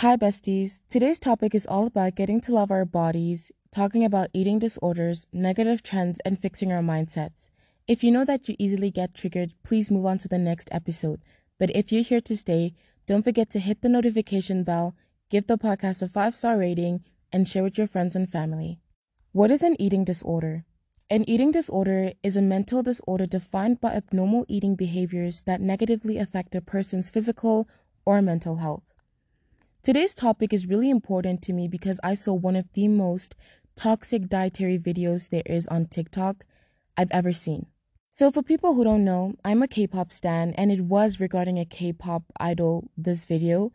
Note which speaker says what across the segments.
Speaker 1: Hi, besties. Today's topic is all about getting to love our bodies, talking about eating disorders, negative trends, and fixing our mindsets. If you know that you easily get triggered, please move on to the next episode. But if you're here to stay, don't forget to hit the notification bell, give the podcast a five star rating, and share with your friends and family. What is an eating disorder? An eating disorder is a mental disorder defined by abnormal eating behaviors that negatively affect a person's physical or mental health. Today's topic is really important to me because I saw one of the most toxic dietary videos there is on TikTok I've ever seen. So, for people who don't know, I'm a K pop stan, and it was regarding a K pop idol, this video.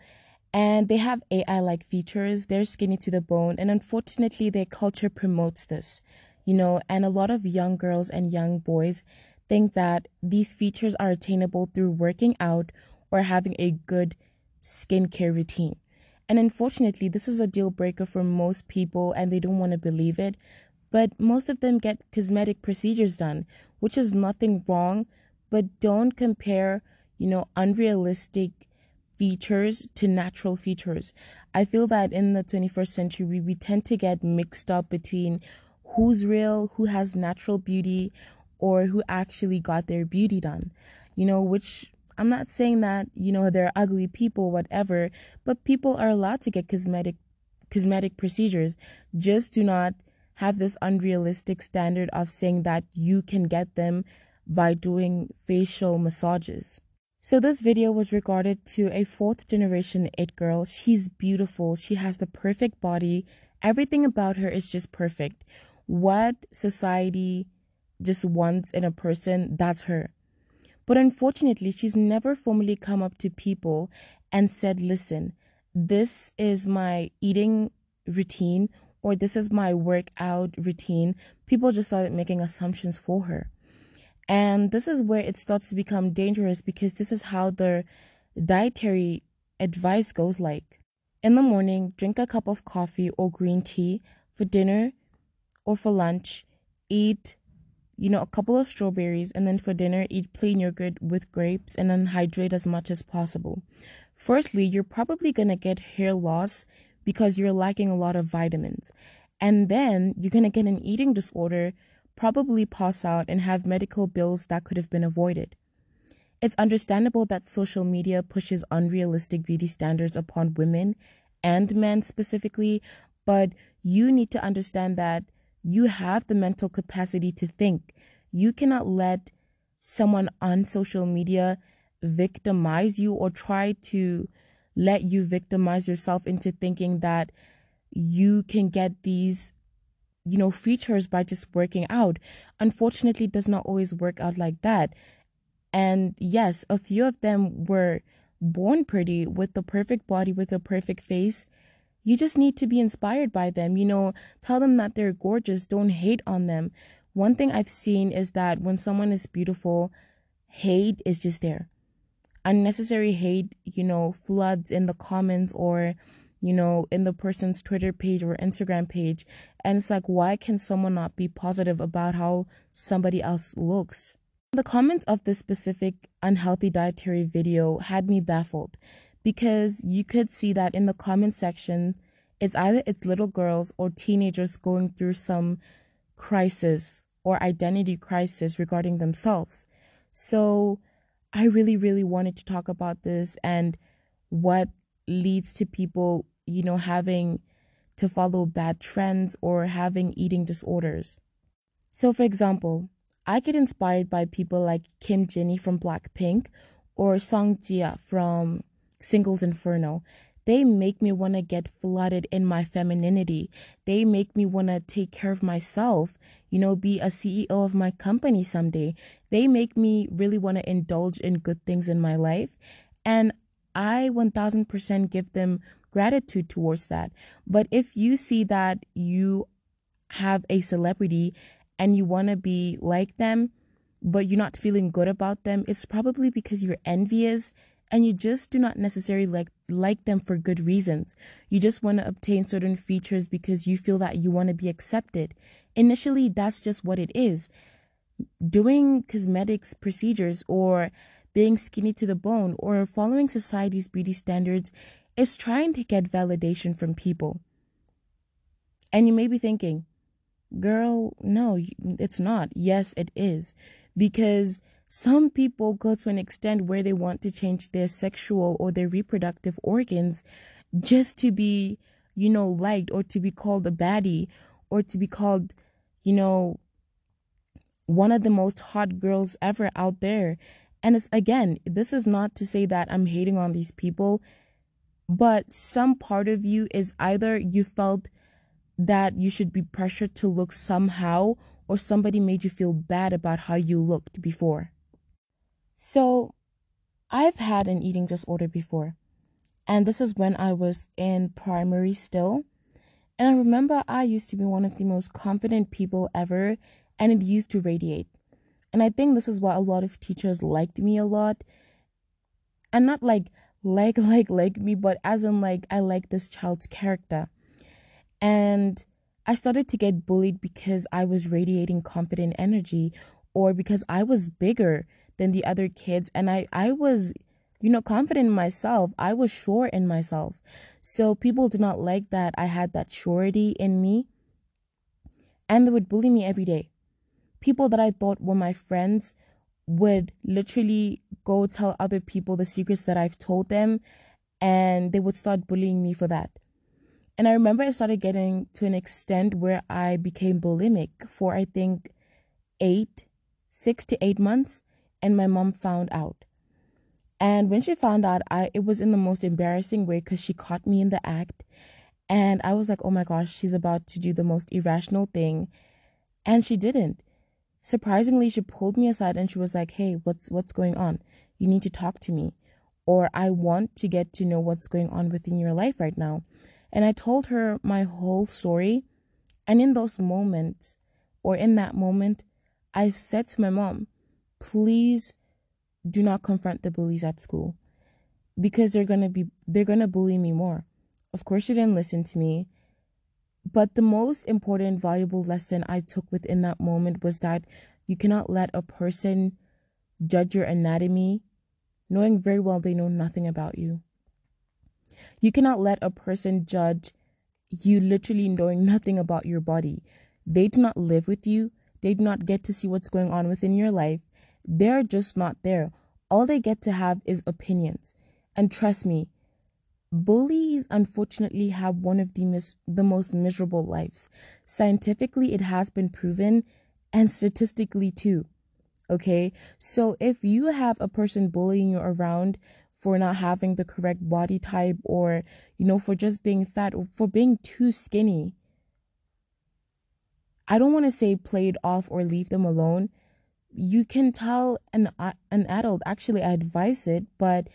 Speaker 1: And they have AI like features, they're skinny to the bone, and unfortunately, their culture promotes this, you know. And a lot of young girls and young boys think that these features are attainable through working out or having a good skincare routine. And unfortunately, this is a deal breaker for most people and they don't want to believe it. But most of them get cosmetic procedures done, which is nothing wrong. But don't compare, you know, unrealistic features to natural features. I feel that in the 21st century, we, tend to get mixed up between who's real, who has natural beauty, or who actually got their beauty done, you know, which I'm not saying that, you know, they're ugly people, whatever, but people are allowed to get cosmetic cosmetic procedures. Just do not have this unrealistic standard of saying that you can get them by doing facial massages. So this video was regarded to a fourth generation it girl. She's beautiful. She has the perfect body. Everything about her is just perfect. What society just wants in a person, that's her. But unfortunately, she's never formally come up to people and said, listen, this is my eating routine or this is my workout routine. People just started making assumptions for her. And this is where it starts to become dangerous because this is how the dietary advice goes like. In the morning, drink a cup of coffee or green tea. For dinner or for lunch, eat you know, a couple of strawberries, and then for dinner, eat plain yogurt with grapes and then hydrate as much as possible. Firstly, you're probably to get hair loss because you're lacking a lot of vitamins. And then you're to get an eating disorder, probably pass out, and have medical bills that could have been avoided. It's understandable that social media pushes unrealistic beauty standards upon women and men specifically, but you need to understand that you have the mental capacity to think. You cannot let someone on social media victimize you or try to let you victimize yourself into thinking that you can get these you know features by just working out unfortunately does not always work out like that and yes a few of them were born pretty with the perfect body with a perfect face you just need to be inspired by them. You know, tell them that they're gorgeous. Don't hate on them. One thing I've seen is that when someone is beautiful, hate is just there. Unnecessary hate, you know, floods in the comments or, you know, in the person's Twitter page or Instagram page. And it's like, why can someone not be positive about how somebody else looks? The comments of this specific unhealthy dietary video had me baffled because you could see that in the comment section, it's either it's little girls or teenagers going through some crisis or identity crisis regarding themselves. So I really, really wanted to talk about this and what leads to people, you know, having to follow bad trends or having eating disorders. So, for example, I get inspired by people like Kim Jennie from Blackpink or Song Jia from Singles Inferno. They make me want to get flooded in my femininity. They make me want to take care of myself, you know, be a CEO of my company someday. They make me really want to indulge in good things in my life. And I 1000% give them gratitude towards that. But if you see that you have a celebrity and you want to be like them, but you're not feeling good about them, it's probably because you're envious and you just do not necessarily like like them for good reasons. You just want to obtain certain features because you feel that you want to be accepted. Initially, that's just what it is. Doing cosmetics procedures or being skinny to the bone or following society's beauty standards is trying to get validation from people. And you may be thinking, girl, no, it's not. Yes, it is. Because some people go to an extent where they want to change their sexual or their reproductive organs just to be, you know, liked or to be called a baddie or to be called, you know, one of the most hot girls ever out there. And it's again, this is not to say that I'm hating on these people, but some part of you is either you felt that you should be pressured to look somehow or somebody made you feel bad about how you looked before. So, I've had an eating disorder before, and this is when I was in primary still. And I remember I used to be one of the most confident people ever, and it used to radiate. And I think this is why a lot of teachers liked me a lot. And not like like like like me, but as in like I like this child's character. And I started to get bullied because I was radiating confident energy or because I was bigger than the other kids and I I was you know confident in myself. I was sure in myself. So people did not like that I had that surety in me. And they would bully me every day people that I thought were my friends would literally go tell other people the secrets that I've told them and they would start bullying me for that. And I remember I started getting to an extent where I became bulimic for I think eight, six to eight months, and my mom found out. And when she found out, I it was in the most embarrassing way because she caught me in the act, and I was like, "Oh my gosh, she's about to do the most irrational thing," and she didn't. Surprisingly, she pulled me aside and she was like, "Hey, what's what's going on? You need to talk to me." Or I want to get to know what's going on within your life right now. And I told her my whole story. And in those moments, or in that moment, I said to my mom, please do not confront the bullies at school because they're going to be they're going to bully me more. Of course you didn't listen to me. But the most important, valuable lesson I took within that moment was that you cannot let a person judge your anatomy knowing very well they know nothing about you. You cannot let a person judge you literally knowing nothing about your body. They do not live with you, they do not get to see what's going on within your life. They're just not there. All they get to have is opinions. And trust me, Bullies unfortunately have one of the mis- the most miserable lives. Scientifically it has been proven and statistically too. Okay? So if you have a person bullying you around for not having the correct body type or you know for just being fat or for being too skinny, I don't want to say play it off or leave them alone. You can tell an an adult actually I advise it, but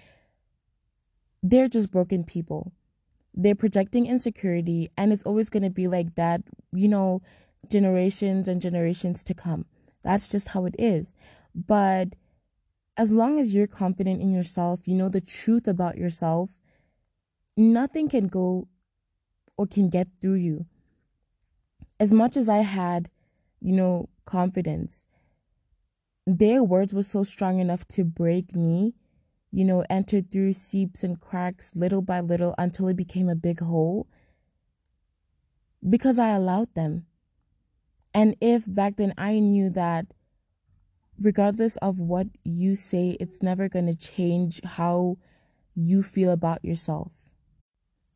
Speaker 1: they're just broken people. They're projecting insecurity, and it's always going to be like that, you know, generations and generations to come. That's just how it is. But as long as you're confident in yourself, you know the truth about yourself, nothing can go or can get through you. As much as I had, you know, confidence, their words were so strong enough to break me you know, entered through seeps and cracks little by little until it became a big hole because I allowed them. And if back then I knew that regardless of what you say, it's never going to change how you feel about yourself.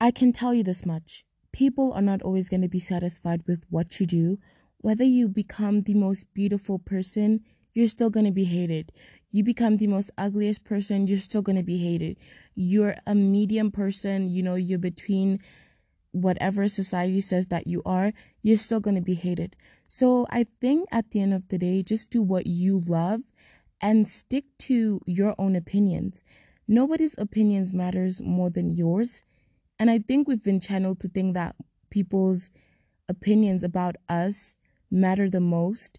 Speaker 1: I can tell you this much people are not always going to be satisfied with what you do. Whether you become the most beautiful person, you're still going to be hated you become the most ugliest person, you're still going to be hated. You're a medium person, you know, you're between whatever society says that you are, you're still going to be hated. So I think at the end of the day, just do what you love and stick to your own opinions. Nobody's opinions matters more than yours. And I think we've been channeled to think that people's opinions about us matter the most.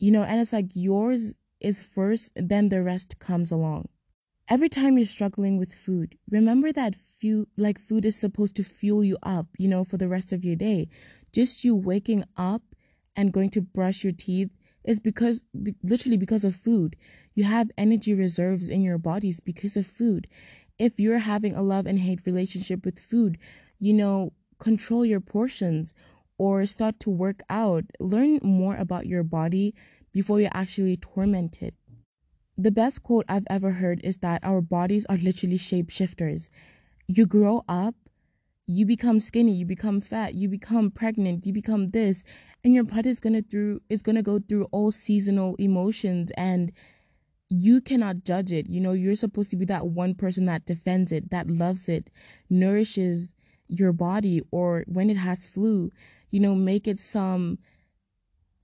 Speaker 1: You know, and it's like yours is first, then the rest comes along. Every time you're struggling with food, remember that few like food is supposed to fuel you up, you know, for the rest of your day. Just you waking up and going to brush your teeth is because literally because of food. You have energy reserves in your bodies because of food. If you're having a love and hate relationship with food, you know, control your portions or start to work out. Learn more about your body before you're actually tormented. The best quote I've ever heard is that our bodies are literally shapeshifters. You grow up you become skinny, you become fat, you become pregnant, you become this, and your body is gonna through is gonna go through all seasonal emotions and you cannot judge it. You know, you're supposed to be that one person that defends it, that loves it, nourishes your body, or when it has flu, you know, make it some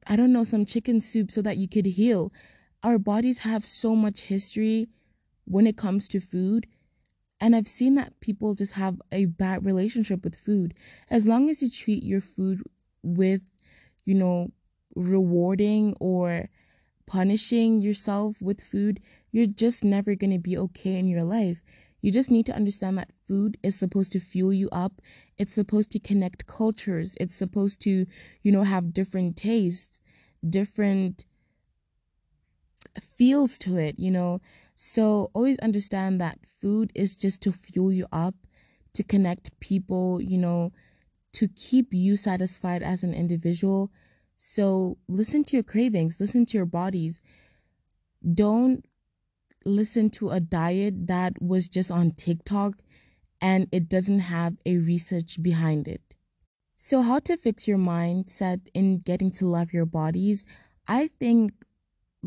Speaker 1: I don't know, some chicken soup so that you could heal. Our bodies have so much history when it comes to food and I've seen that people just have a bad relationship with food. As long as you treat your food with, you know, rewarding or punishing yourself with food, you're just never going to be okay in your life. You just need to understand that food is supposed to fuel you up. It's supposed to connect cultures. It's supposed to, you know, have different tastes, different feels to it, you know. So always understand that food is just to fuel you up, to connect people, you know, to keep you satisfied as an individual. So listen to your cravings, listen to your bodies. Don't listen to a diet that was just on TikTok and it doesn't have a research behind it. So, how to fix your mindset in getting to love your bodies? I think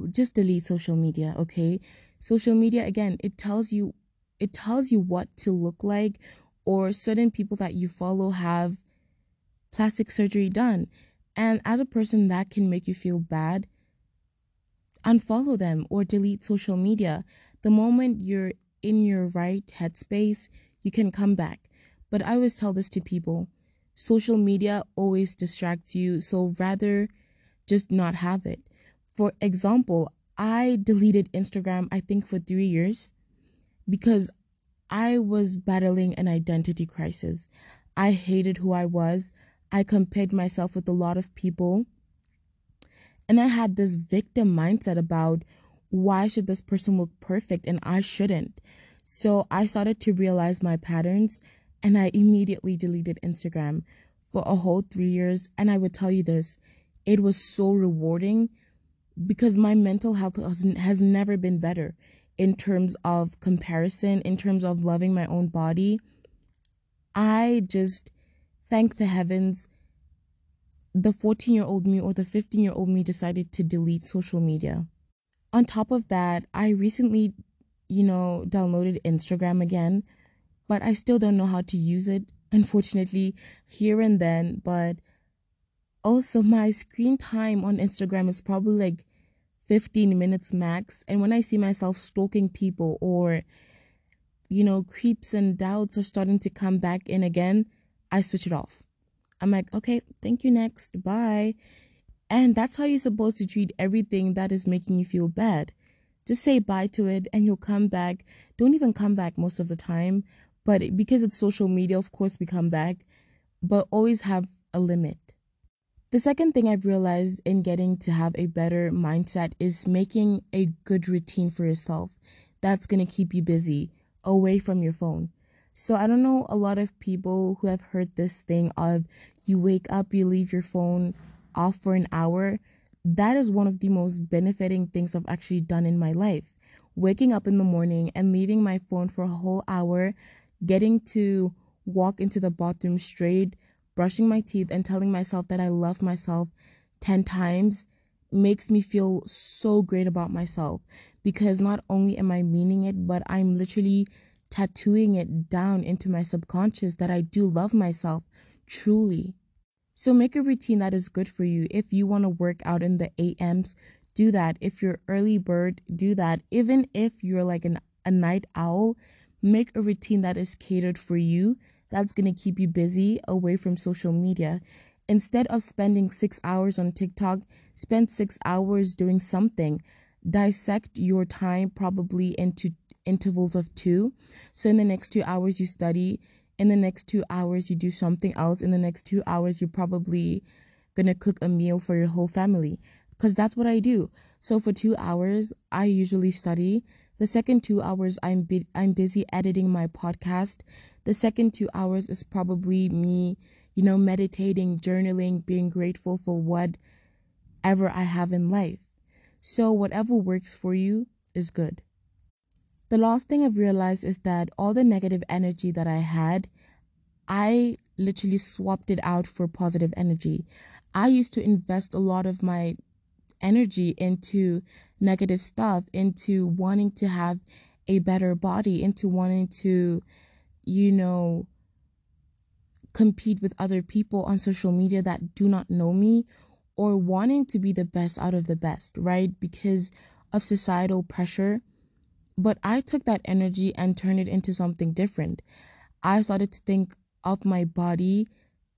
Speaker 1: just delete social media, okay? social media again it tells you it tells you what to look like or certain people that you follow have plastic surgery done and as a person that can make you feel bad unfollow them or delete social media the moment you're in your right headspace you can come back but i always tell this to people social media always distracts you so rather just not have it for example I deleted Instagram, I think, for three years because I was battling an identity crisis. I hated who I was. I compared myself with a lot of people. And I had this victim mindset about why should this person look perfect and I shouldn't. So I started to realize my patterns and I immediately deleted Instagram for a whole three years. And I would tell you this it was so rewarding because my mental health has, has never been better in terms of comparison, in terms of loving my own body. I just thank the heavens the 14 year old me or the 15 year old me decided to delete social media. On top of that, I recently, you know, downloaded Instagram again, but I still don't know how to use it, unfortunately, here and then. But also, my screen time on Instagram is probably like 15 minutes max. And when I see myself stalking people or, you know, creeps and doubts are starting to come back in again, I switch it off. I'm like, okay, thank you, next, bye. And that's how you're supposed to treat everything that is making you feel bad. Just say bye to it and you'll come back. Don't even come back most of the time, but because it's social media, of course, we come back, but always have a limit. The second thing I've realized in getting to have a better mindset is making a good routine for yourself that's going to keep you busy away from your phone. So I don't know a lot of people who have heard this thing of you wake up, you leave your phone off for an hour. That is one of the most benefiting things I've actually done in my life. Waking up in the morning and leaving my phone for a whole hour, getting to walk into the bathroom straight, brushing my teeth and telling myself that I love myself 10 times makes me feel so great about myself because not only am I meaning it, but I'm literally tattooing it down into my subconscious that I do love myself truly. So make a routine that is good for you. If you want to work out in the AMs, do that. If you're early bird, do that. Even if you're like an, a night owl, make a routine that is catered for you that's going to keep you busy away from social media. Instead of spending six hours on TikTok, spend six hours doing something. Dissect your time probably into intervals of two. So, in the next two hours, you study. In the next two hours, you do something else. In the next two hours, you're probably to cook a meal for your whole family. because that's what I do. So for two hours, I usually study. The second two hours, I'm bu- I'm busy editing my podcast. The second two hours is probably me, you know, meditating, journaling, being grateful for whatever I have in life. So whatever works for you is good. The last thing I've realized is that all the negative energy that I had, I literally swapped it out for positive energy. I used to invest a lot of my energy into negative stuff, into wanting to have a better body, into wanting to, you know, compete with other people on social media that do not know me or wanting to be the best out of the best, right? Because of societal pressure. But I took that energy and turned it into something different. I started to think of my body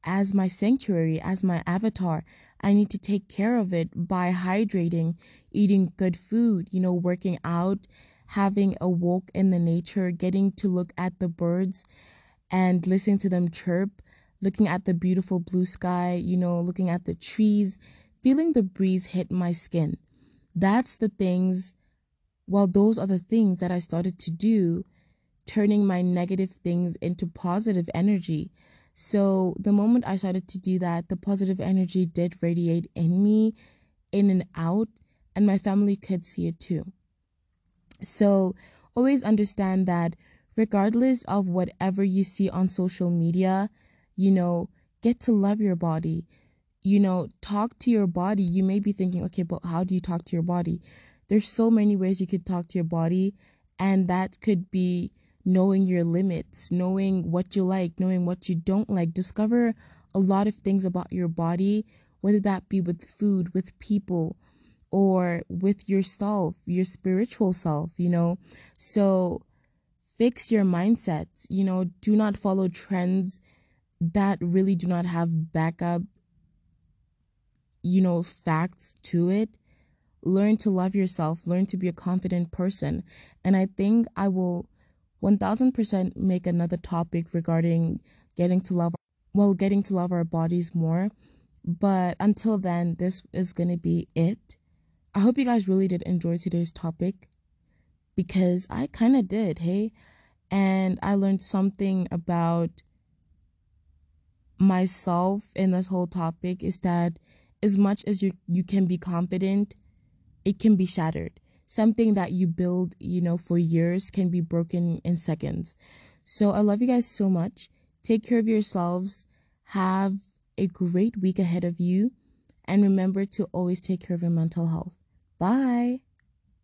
Speaker 1: as my sanctuary, as my avatar. I need to take care of it by hydrating, eating good food, you know, working out, having a walk in the nature, getting to look at the birds and listening to them chirp, looking at the beautiful blue sky, you know, looking at the trees, feeling the breeze hit my skin. That's the things, well, those are the things that I started to do, turning my negative things into positive energy. So the moment I started to do that, the positive energy did radiate in me, in and out, and my family could see it too. So always understand that regardless of whatever you see on social media, you know, get to love your body. You know, talk to your body. You may be thinking, okay, but how do you talk to your body? There's so many ways you could talk to your body, and that could be knowing your limits, knowing what you like, knowing what you don't like. Discover a lot of things about your body, whether that be with food, with people, or with yourself, your spiritual self, you know. So fix your mindsets, you know, do not follow trends that really do not have backup, you know, facts to it. Learn to love yourself, learn to be a confident person. And I think I will 1000% make another topic regarding getting to love well getting to love our bodies more. But until then this is going to be it. I hope you guys really did enjoy today's topic because i kind of did hey? And i learned something about myself in this whole topic is that as much as you you can be confident it can be shattered something that you build, you know, for years can be broken in seconds. So I love you guys so much. Take care of yourselves. Have a great week ahead of you. And remember to always take care of your mental health. Bye.